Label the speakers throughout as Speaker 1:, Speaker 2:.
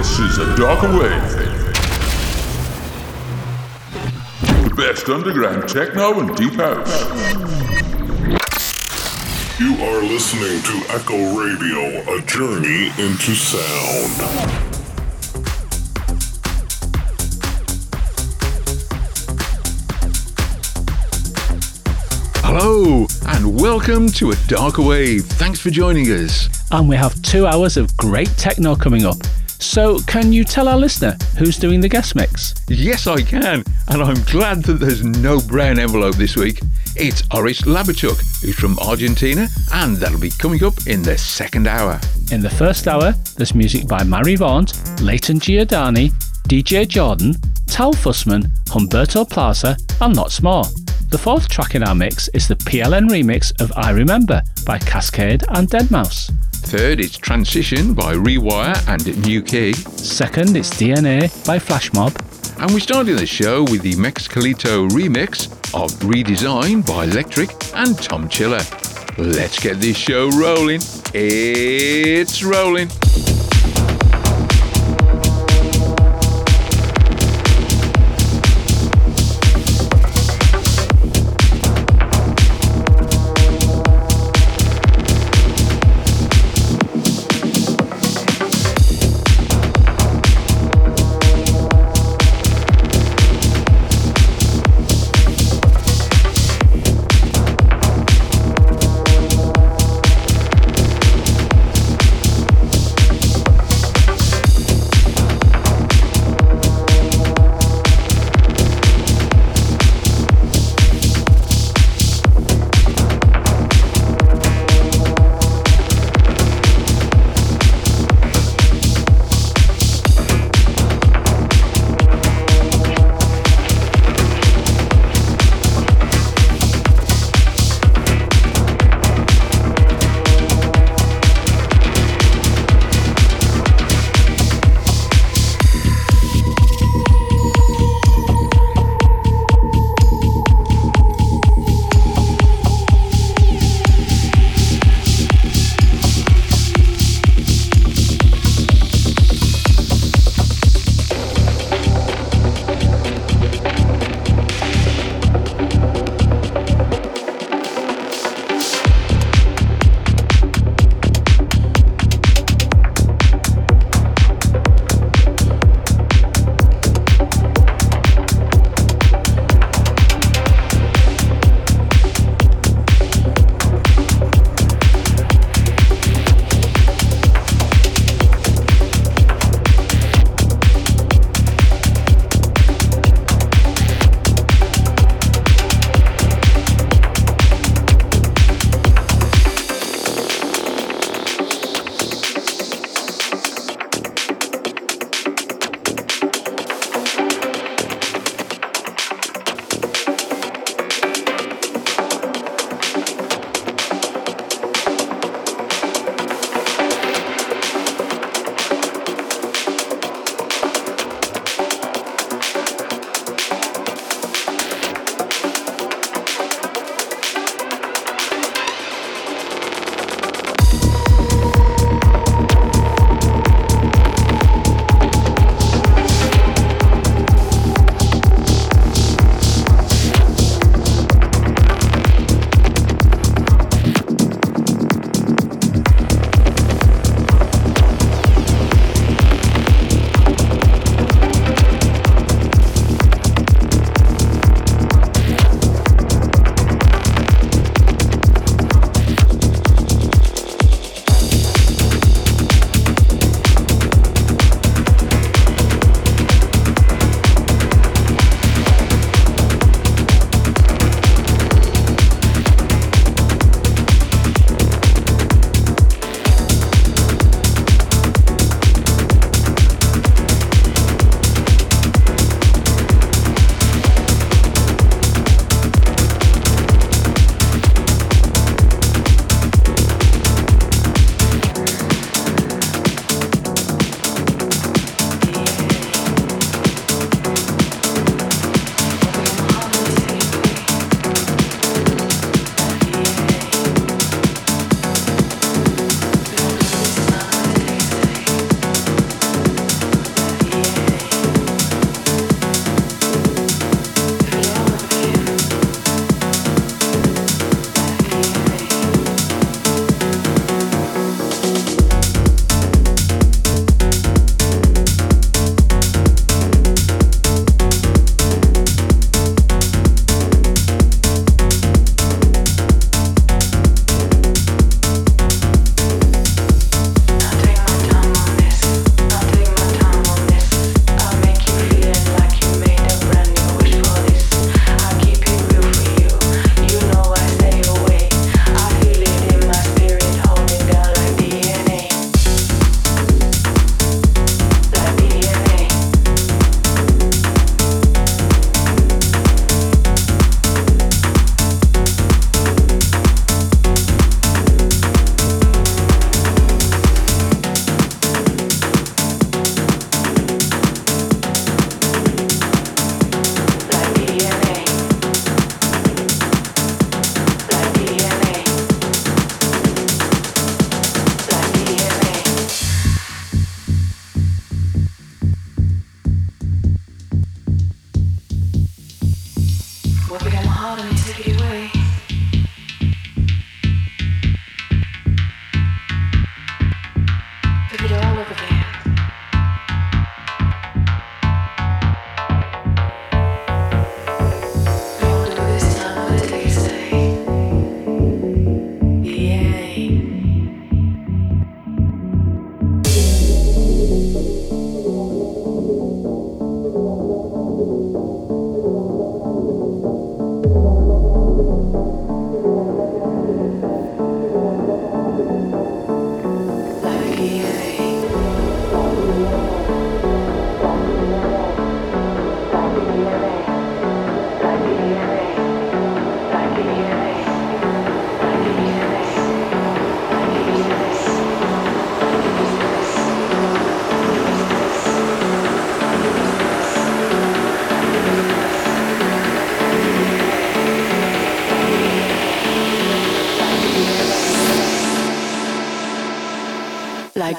Speaker 1: This is a darker wave. The best underground techno and deep house.
Speaker 2: You are listening to Echo Radio, a journey into sound.
Speaker 3: Hello, and welcome to A Darker Wave. Thanks for joining us.
Speaker 4: And we have two hours of great techno coming up. So, can you tell our listener who's doing the guest mix?
Speaker 3: Yes, I can, and I'm glad that there's no brown envelope this week. It's Horas Labachuk, who's from Argentina, and that'll be coming up in the second hour.
Speaker 4: In the first hour, there's music by Marie Vaunt, Layton Giordani, DJ Jordan, Tal Fussman, Humberto Plaza, and lots more. The fourth track in our mix is the PLN remix of I Remember by Kaskade and Deadmau5.
Speaker 3: Third, it's Transition by R3wire and NuKey.
Speaker 4: Second, it's DNA by Flashmob.
Speaker 3: And we started the show with the Mexcalito remix of Redesign by Lektrk and Tomchillla. Let's get this show rolling. It's rolling.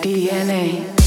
Speaker 5: DNA.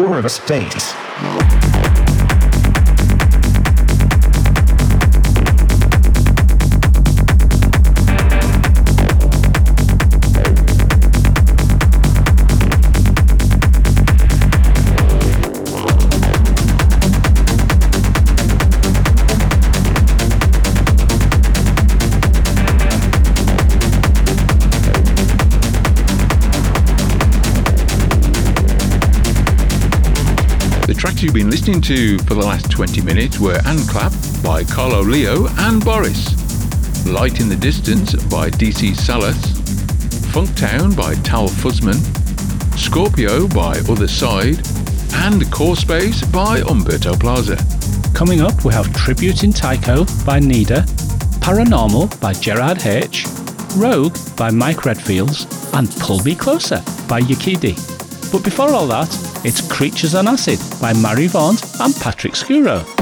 Speaker 5: The core of a space.
Speaker 3: You've been listening to for the last 20 minutes were Clap" by Carlo Leo and Boris, Light in the Distance by DC Salas, Funktown by Tal Fussman, Scorpio by Other Side, and Core Space by Humberto Plaza.
Speaker 4: Coming up, we have Tribute in Tycho by Nida, Paranormal by Gerard H., Rogue by Mike Redfields, and Pull Me Closer by Yakidi. But before all that, it's Creatures on Acid by Marie Vaunt and Patrick Skuro.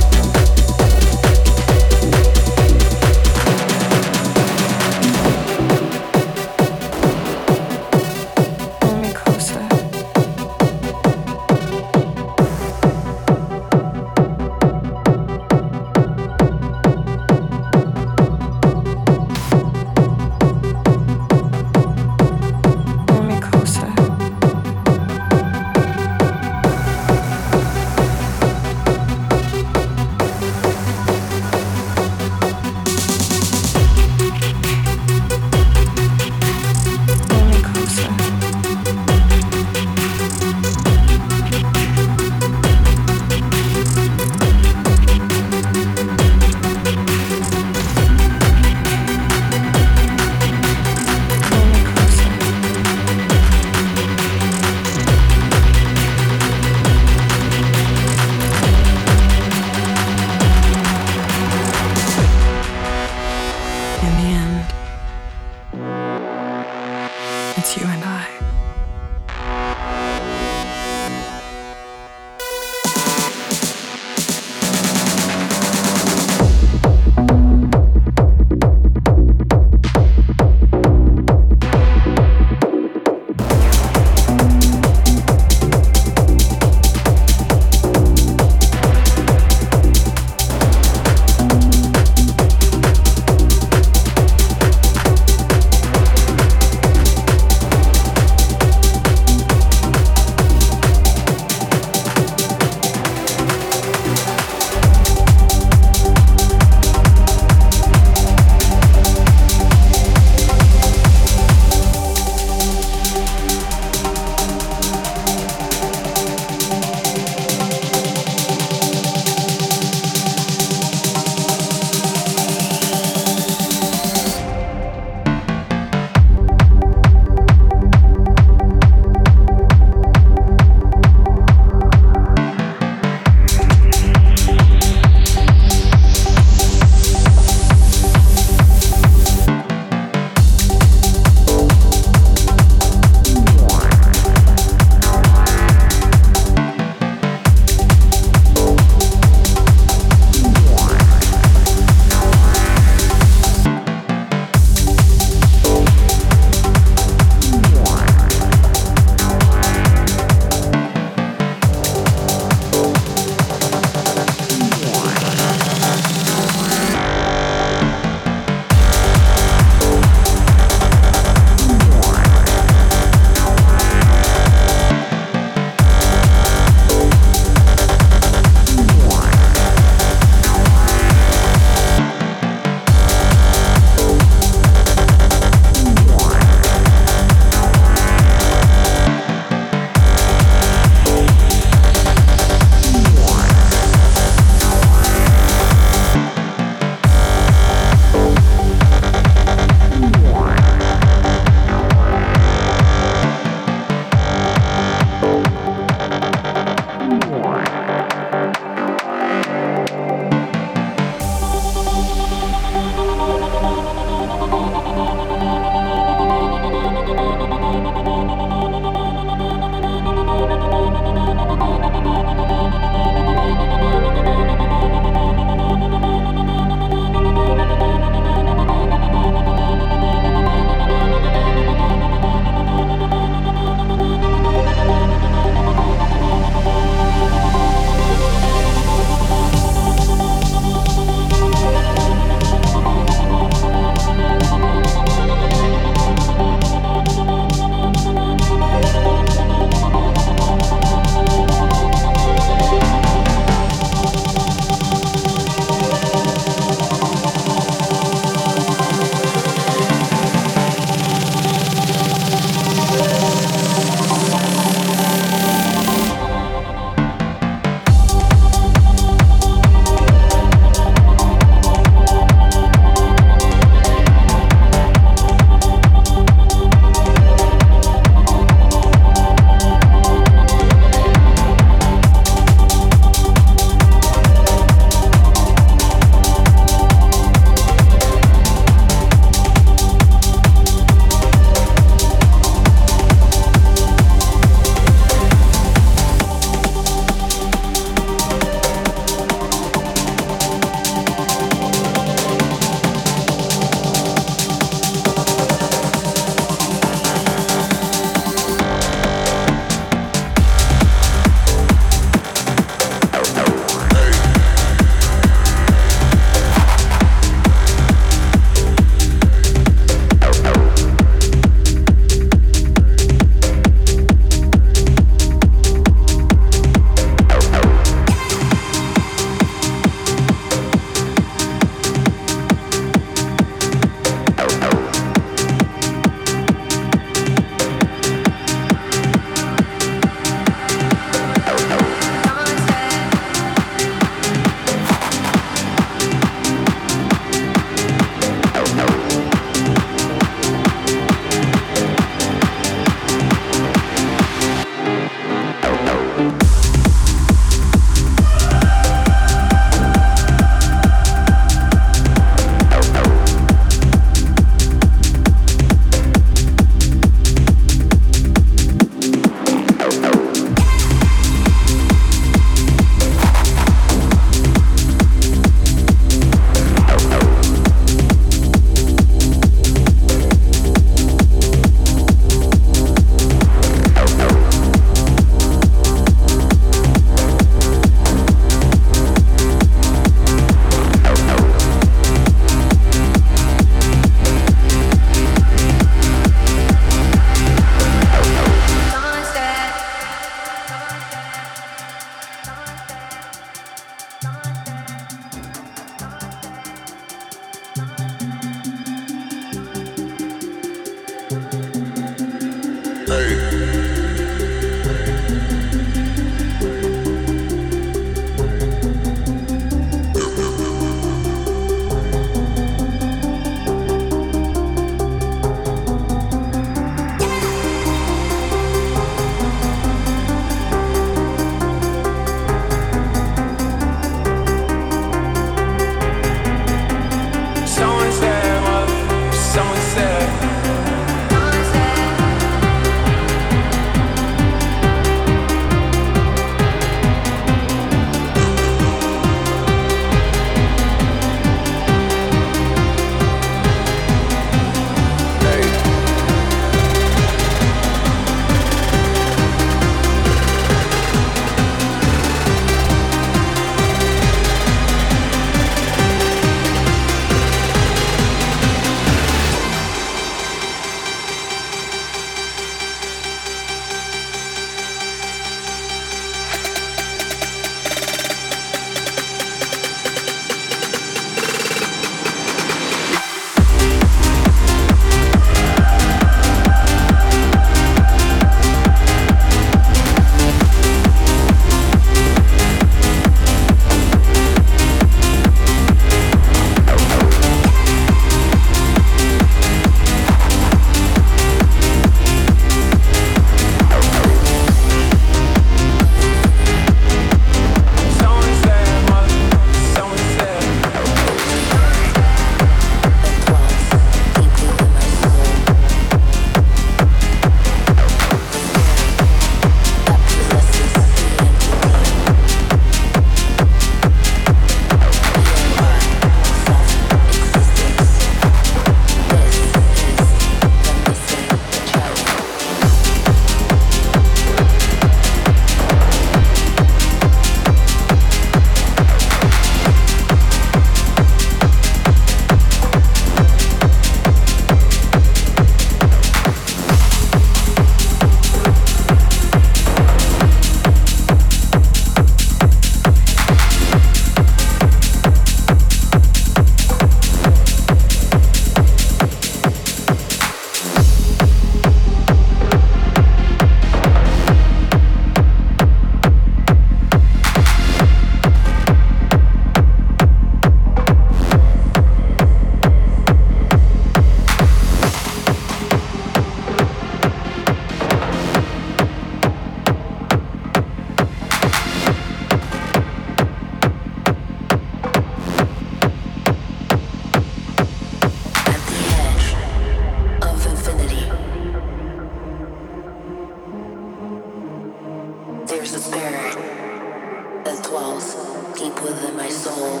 Speaker 5: There's a spirit that
Speaker 3: dwells deep
Speaker 6: within my soul.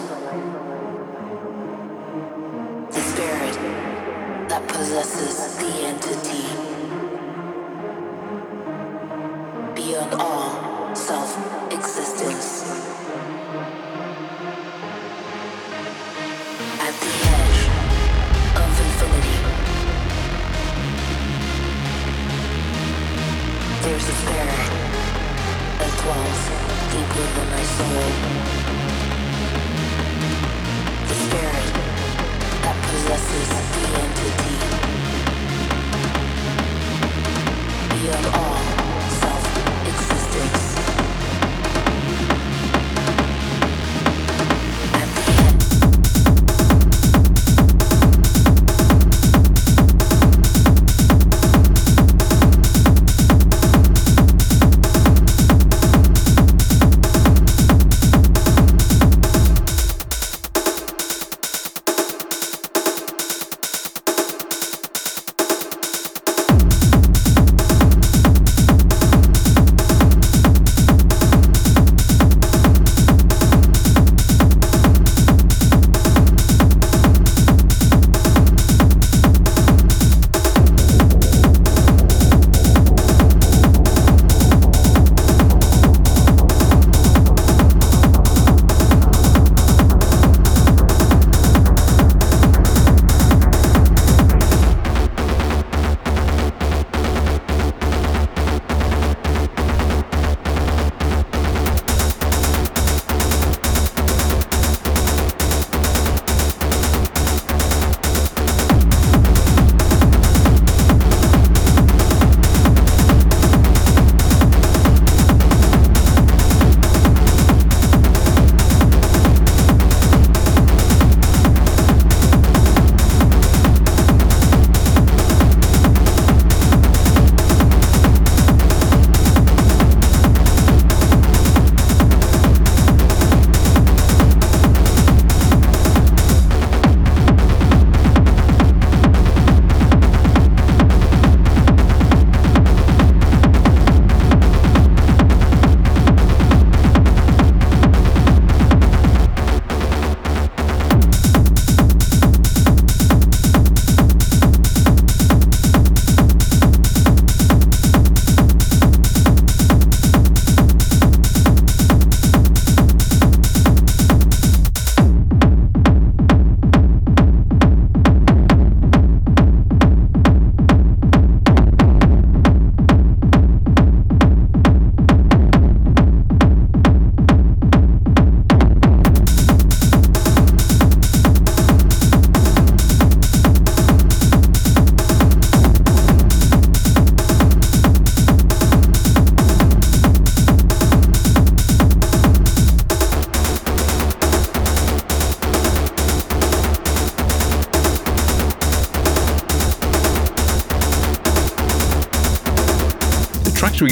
Speaker 6: The spirit that possesses the entity. Thank you.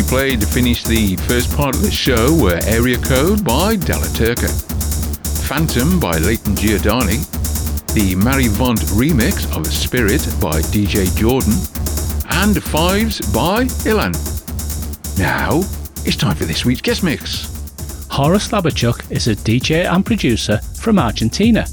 Speaker 3: Played to finish the first part of the show were Area Code by Della Turca, Phantom by Layton Giordani, the Mary remix of Spirit by DJ Jordan, and Fives by Ilan. Now, it's time for this week's guest mix.
Speaker 4: Horas Labachuk is a DJ and producer from Argentina.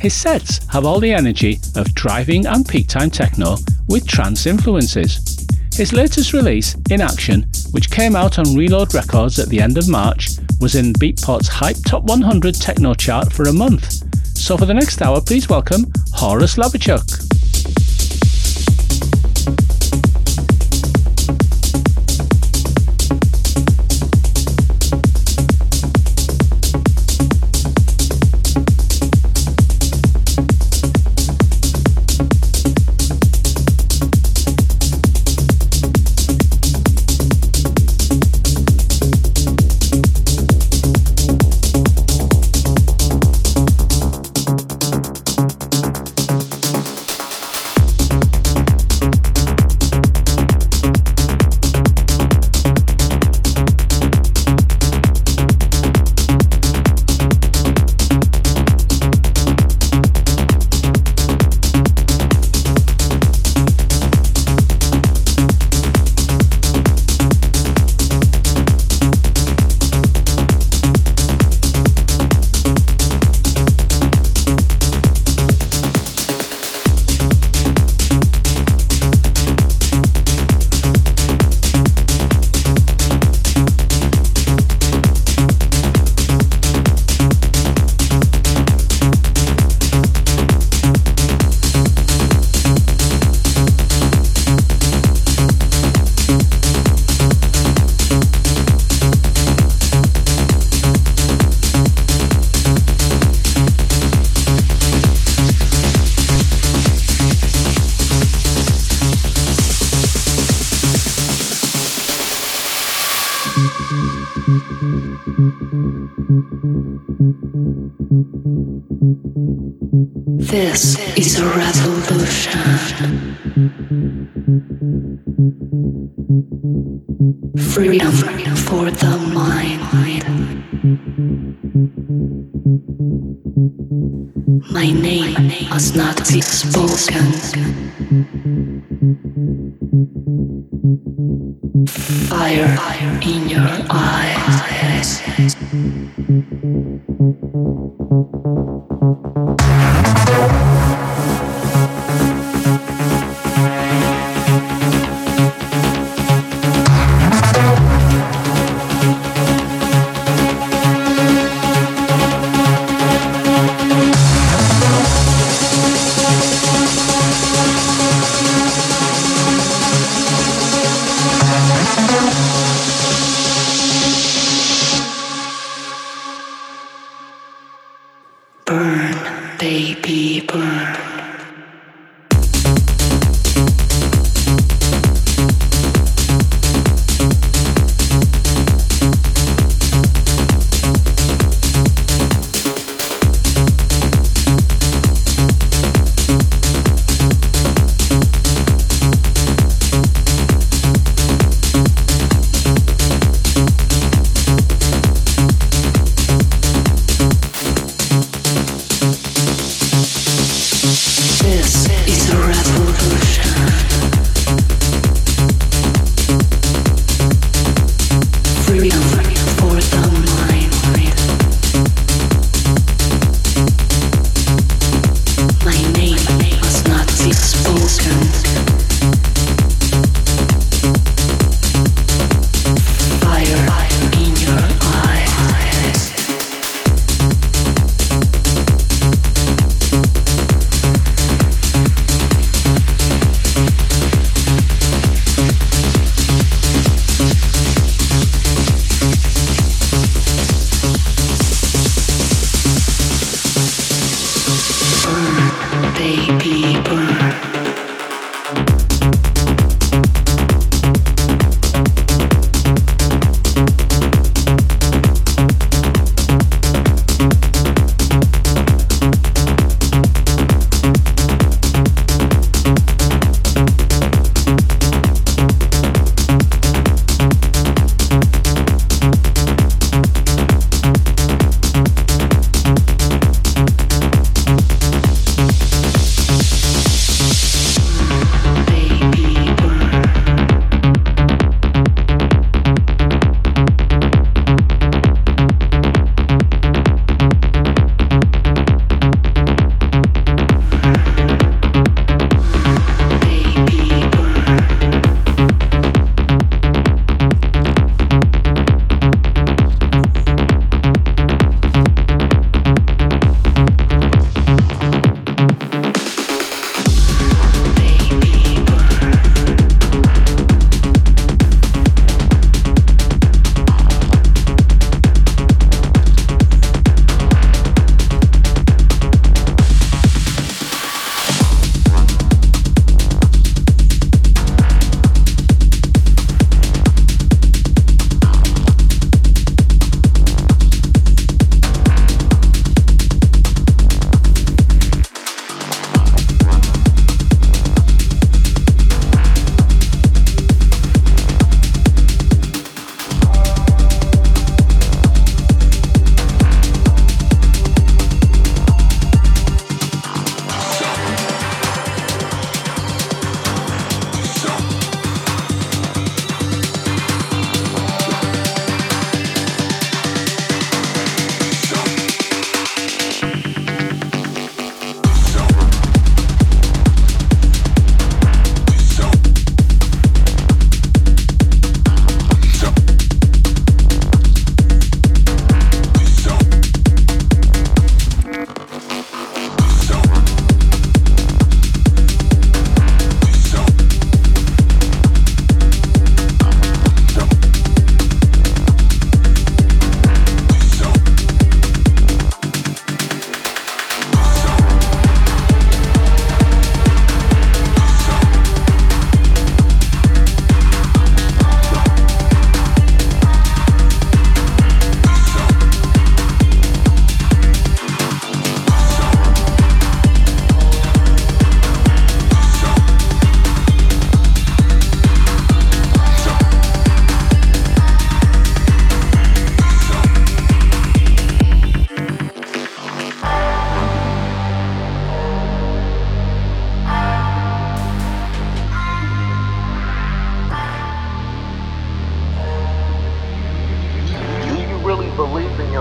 Speaker 4: His sets have all the energy of driving and peak time techno with trance influences. His latest release, In Action, which came out on Reload Records at the end of March, was in Beatport's Hype Top 100 Techno chart for a month. So for the next hour, please welcome Horas Labachuk.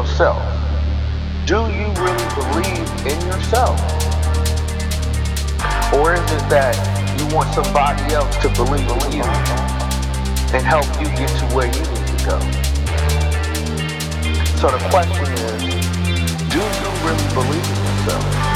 Speaker 7: Yourself. Do you really believe in yourself? Or is it that you want somebody else to believe in you and help you get to where you need to go? So the question is, do you really believe in yourself?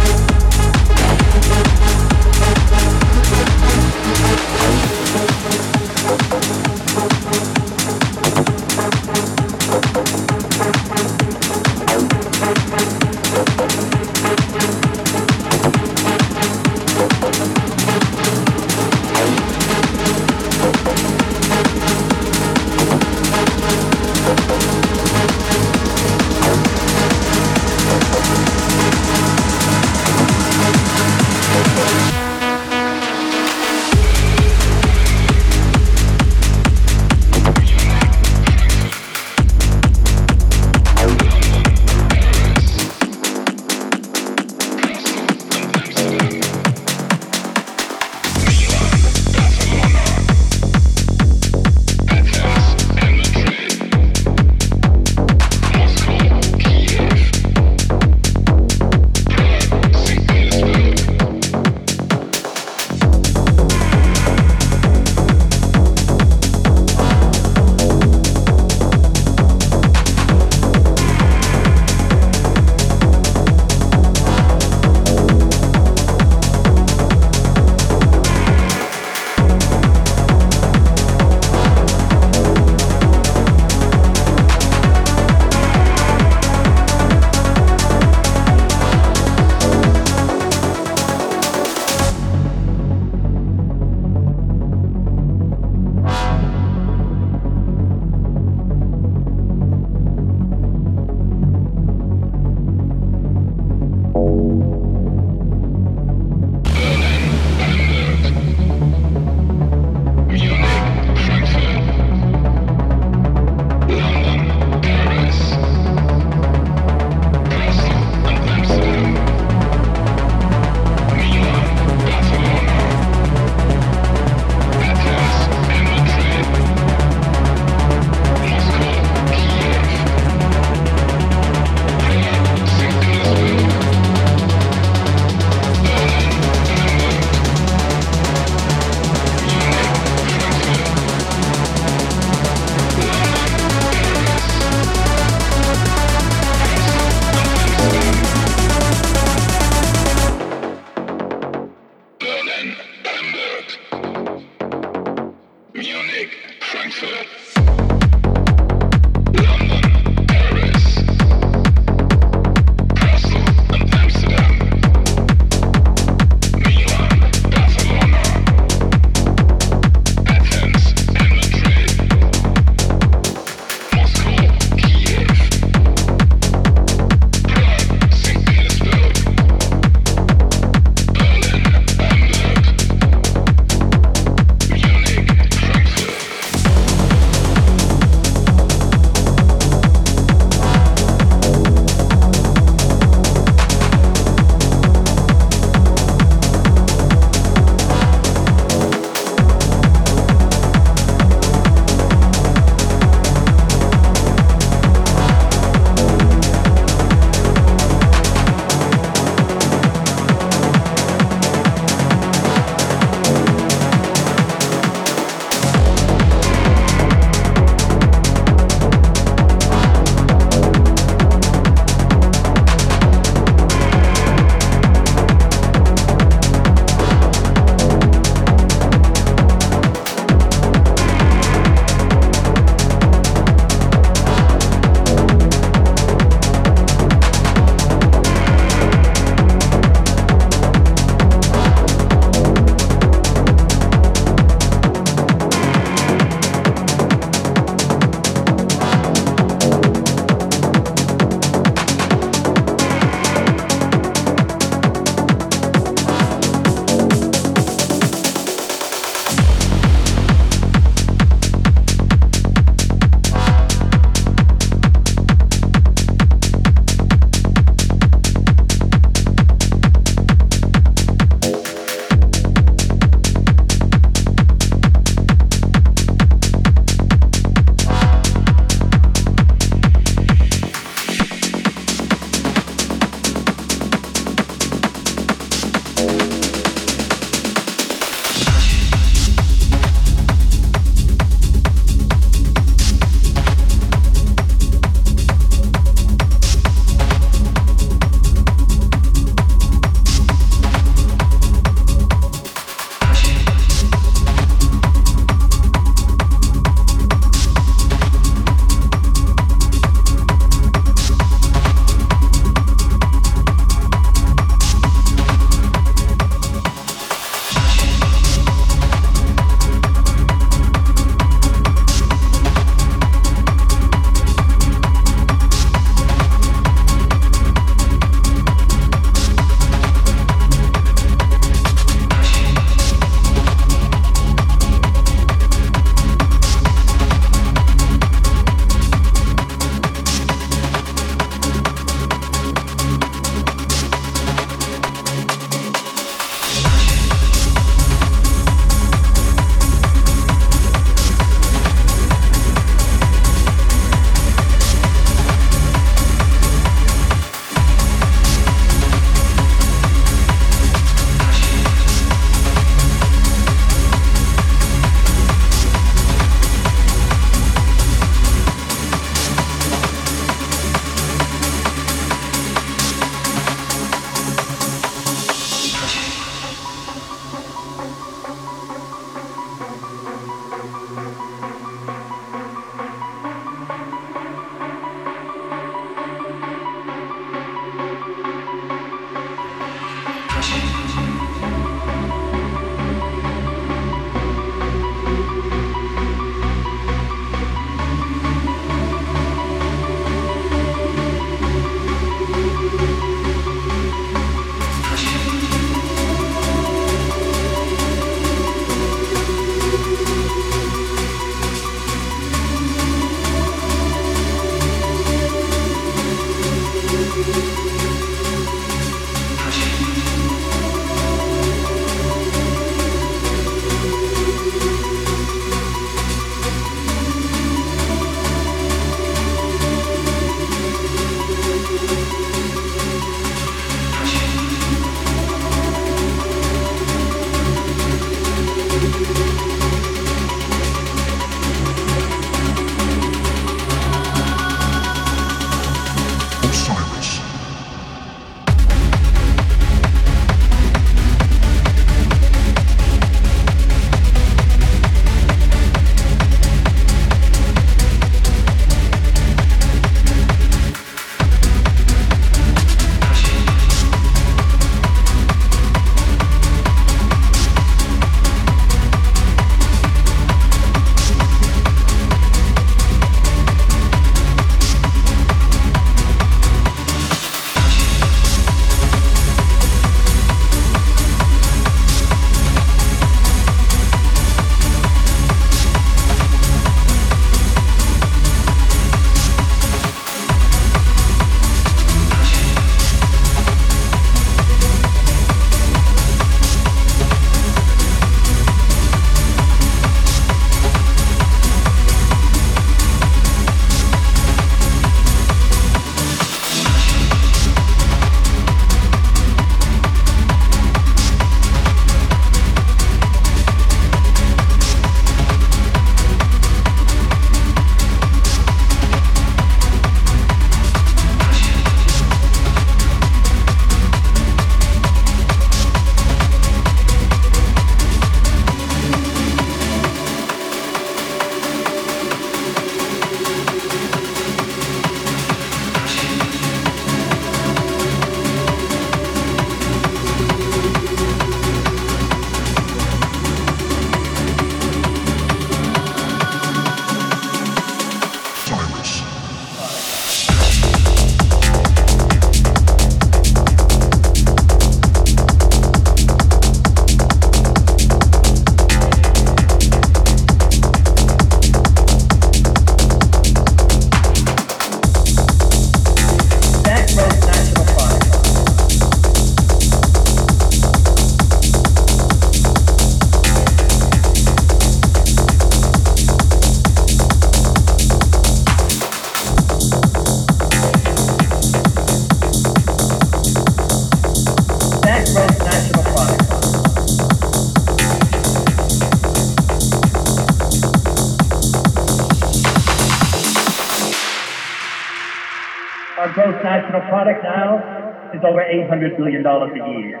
Speaker 8: $800 billion a year.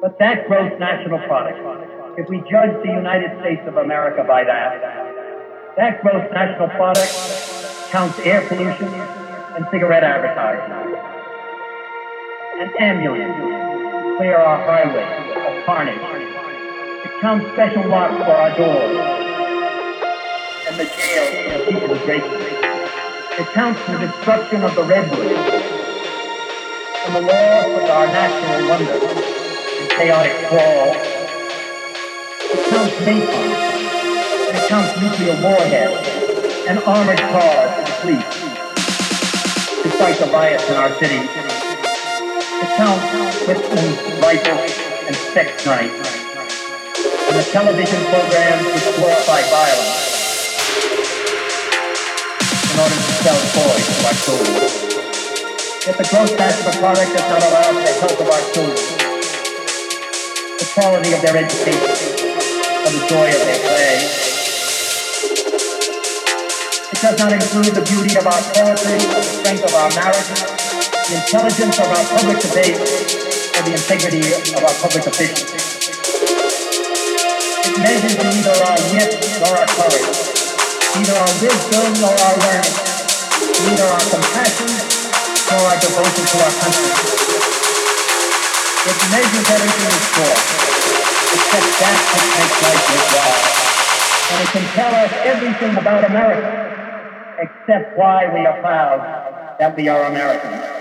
Speaker 8: But that gross national product, if we judge the United States of America by that, that gross national product counts air pollution and cigarette advertising. And ambulance clear our highways of carnage. It counts special locks for our doors and the jails the people great It counts the destruction of the redwoods and the loss of our national wonder in chaotic sprawl. It counts napalm and it counts nuclear warheads and armored cars the police to fight the riots in our cities. It counts whips rifles, and sex nights and the television programs which glorify violence in order to sell toys to our. Yet the gross national product does not allow for the health of our children, the quality of their education, or the joy of their play. It does not include the beauty of our poetry, the strength of our marriages, the intelligence of our public debate, or the integrity of our public officials. It measures neither our wit nor our courage, neither our wisdom nor our learning, neither our compassion nor our devotion to our country. It measures everything in short, except that which makes life worthwhile. And it can tell us everything about America except why we are proud that we are Americans.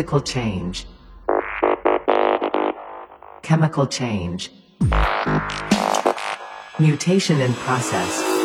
Speaker 9: Physical change. Chemical change. Mutation in process.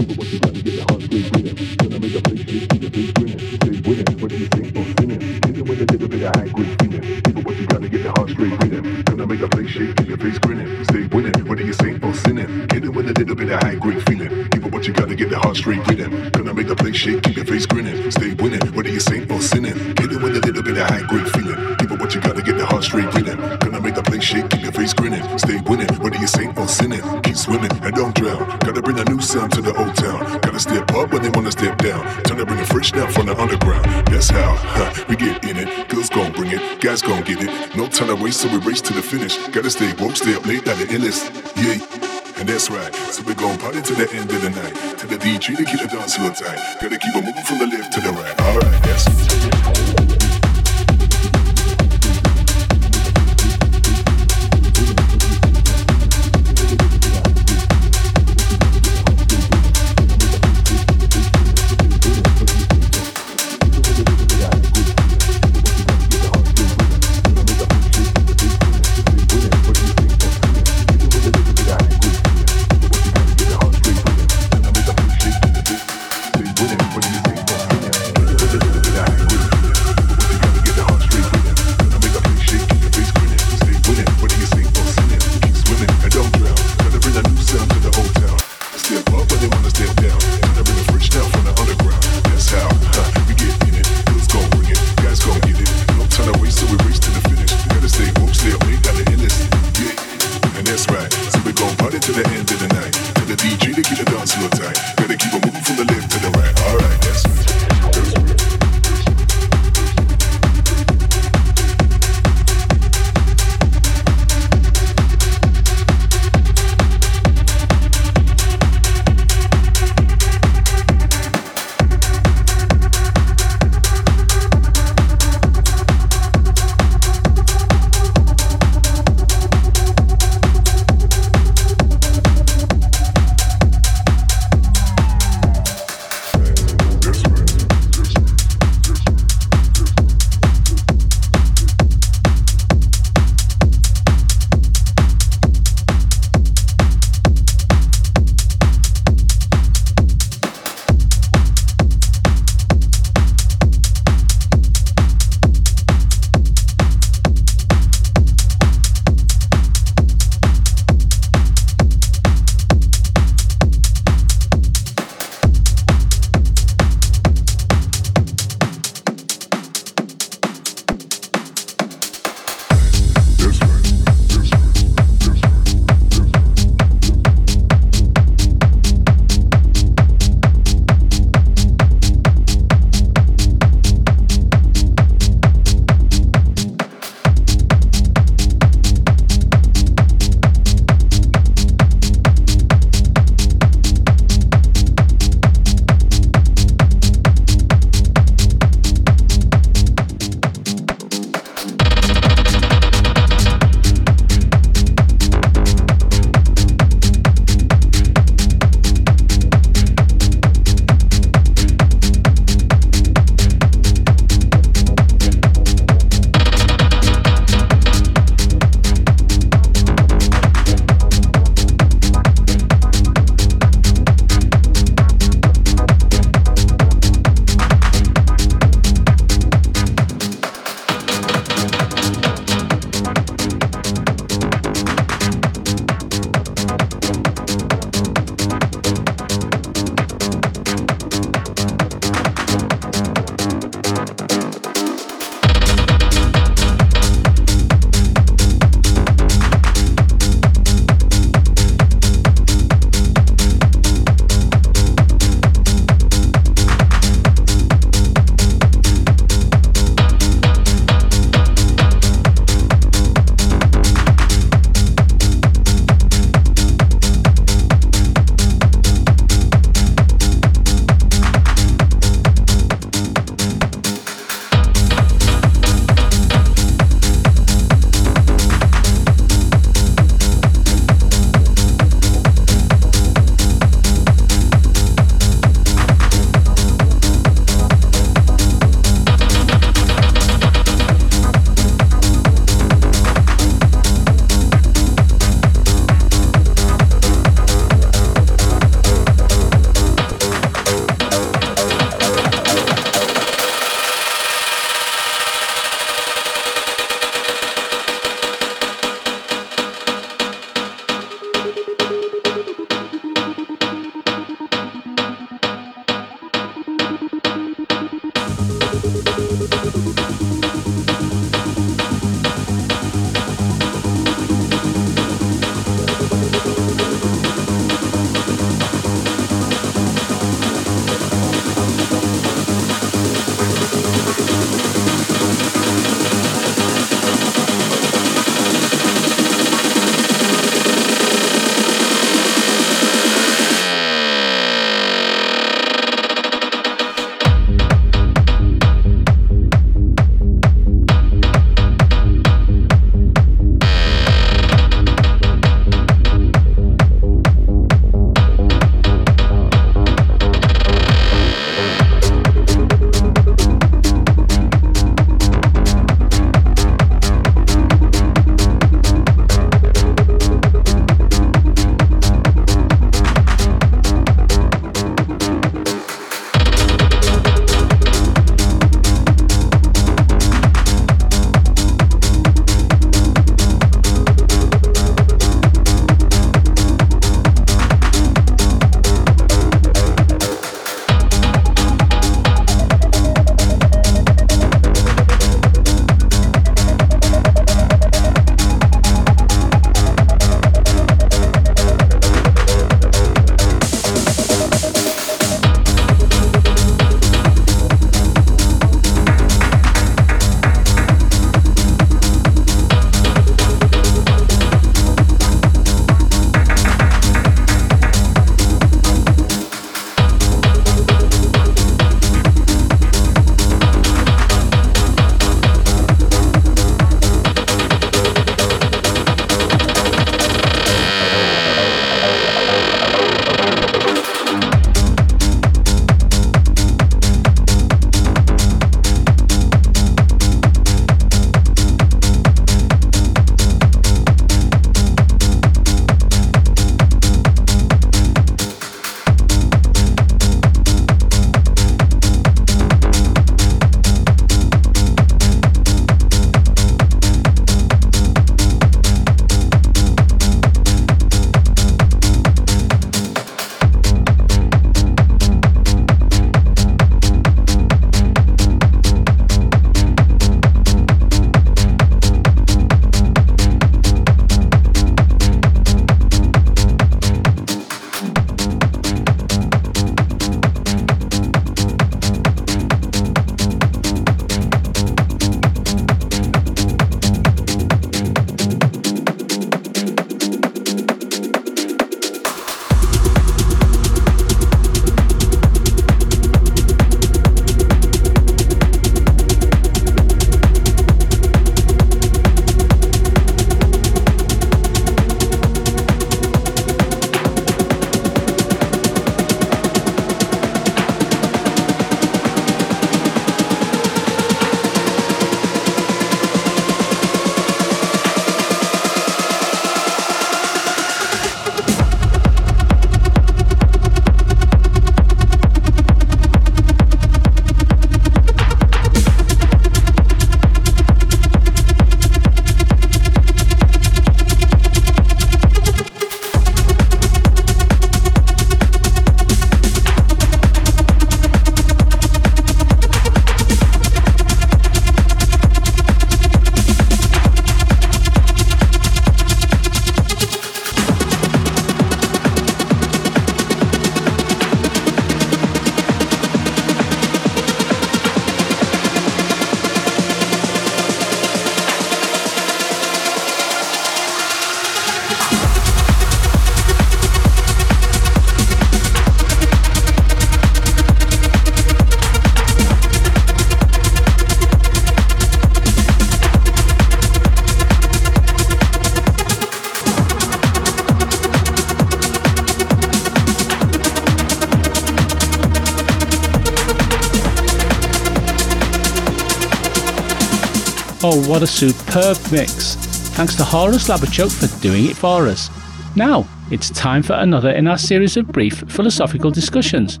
Speaker 2: What a
Speaker 4: superb mix. Thanks to Horas Labachuk for doing it for us. Now, it's time for another in our series of brief philosophical discussions.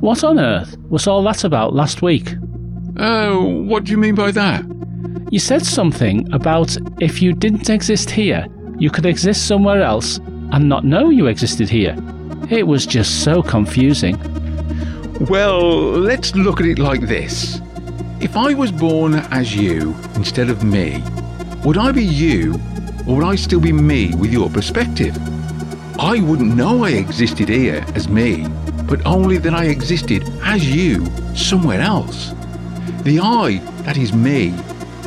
Speaker 4: What on earth was all that about last week?
Speaker 3: Uh, what do you mean by that?
Speaker 4: You said something about if you didn't exist here, you could exist somewhere else and not know you existed here. It was just so confusing.
Speaker 3: Well, let's look at it like this. If I was born as you instead of me, would I be you or would I still be me with your perspective? I wouldn't know I existed here as me, but only that I existed as you somewhere else. The I that is me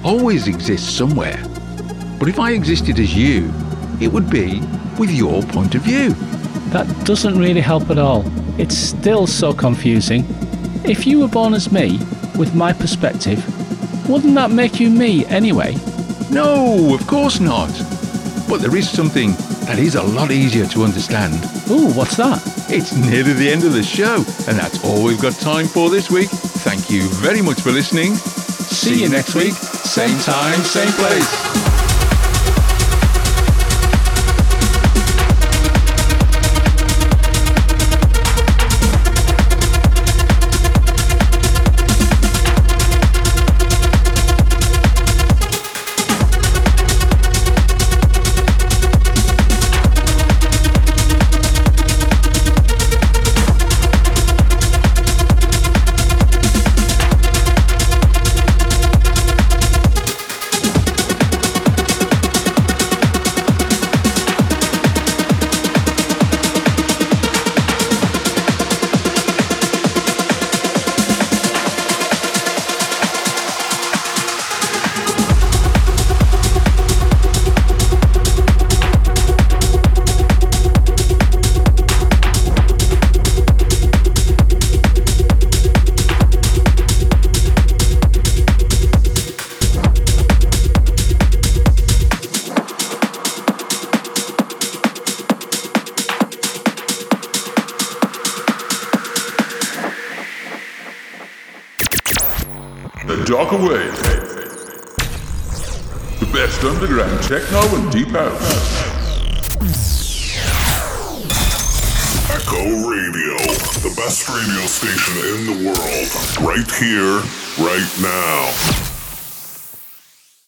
Speaker 3: always exists somewhere. But if I existed as you, it would be with your point of view.
Speaker 4: That doesn't really help at all. It's still so confusing. If you were born as me, with my perspective, wouldn't that make you me anyway?
Speaker 3: No, of course not. But there is something that is a lot easier to understand.
Speaker 4: Ooh, what's that?
Speaker 3: It's nearly the end of the show, and that's all we've got time for this week. Thank you very much for listening. See, you next week, same time, same place.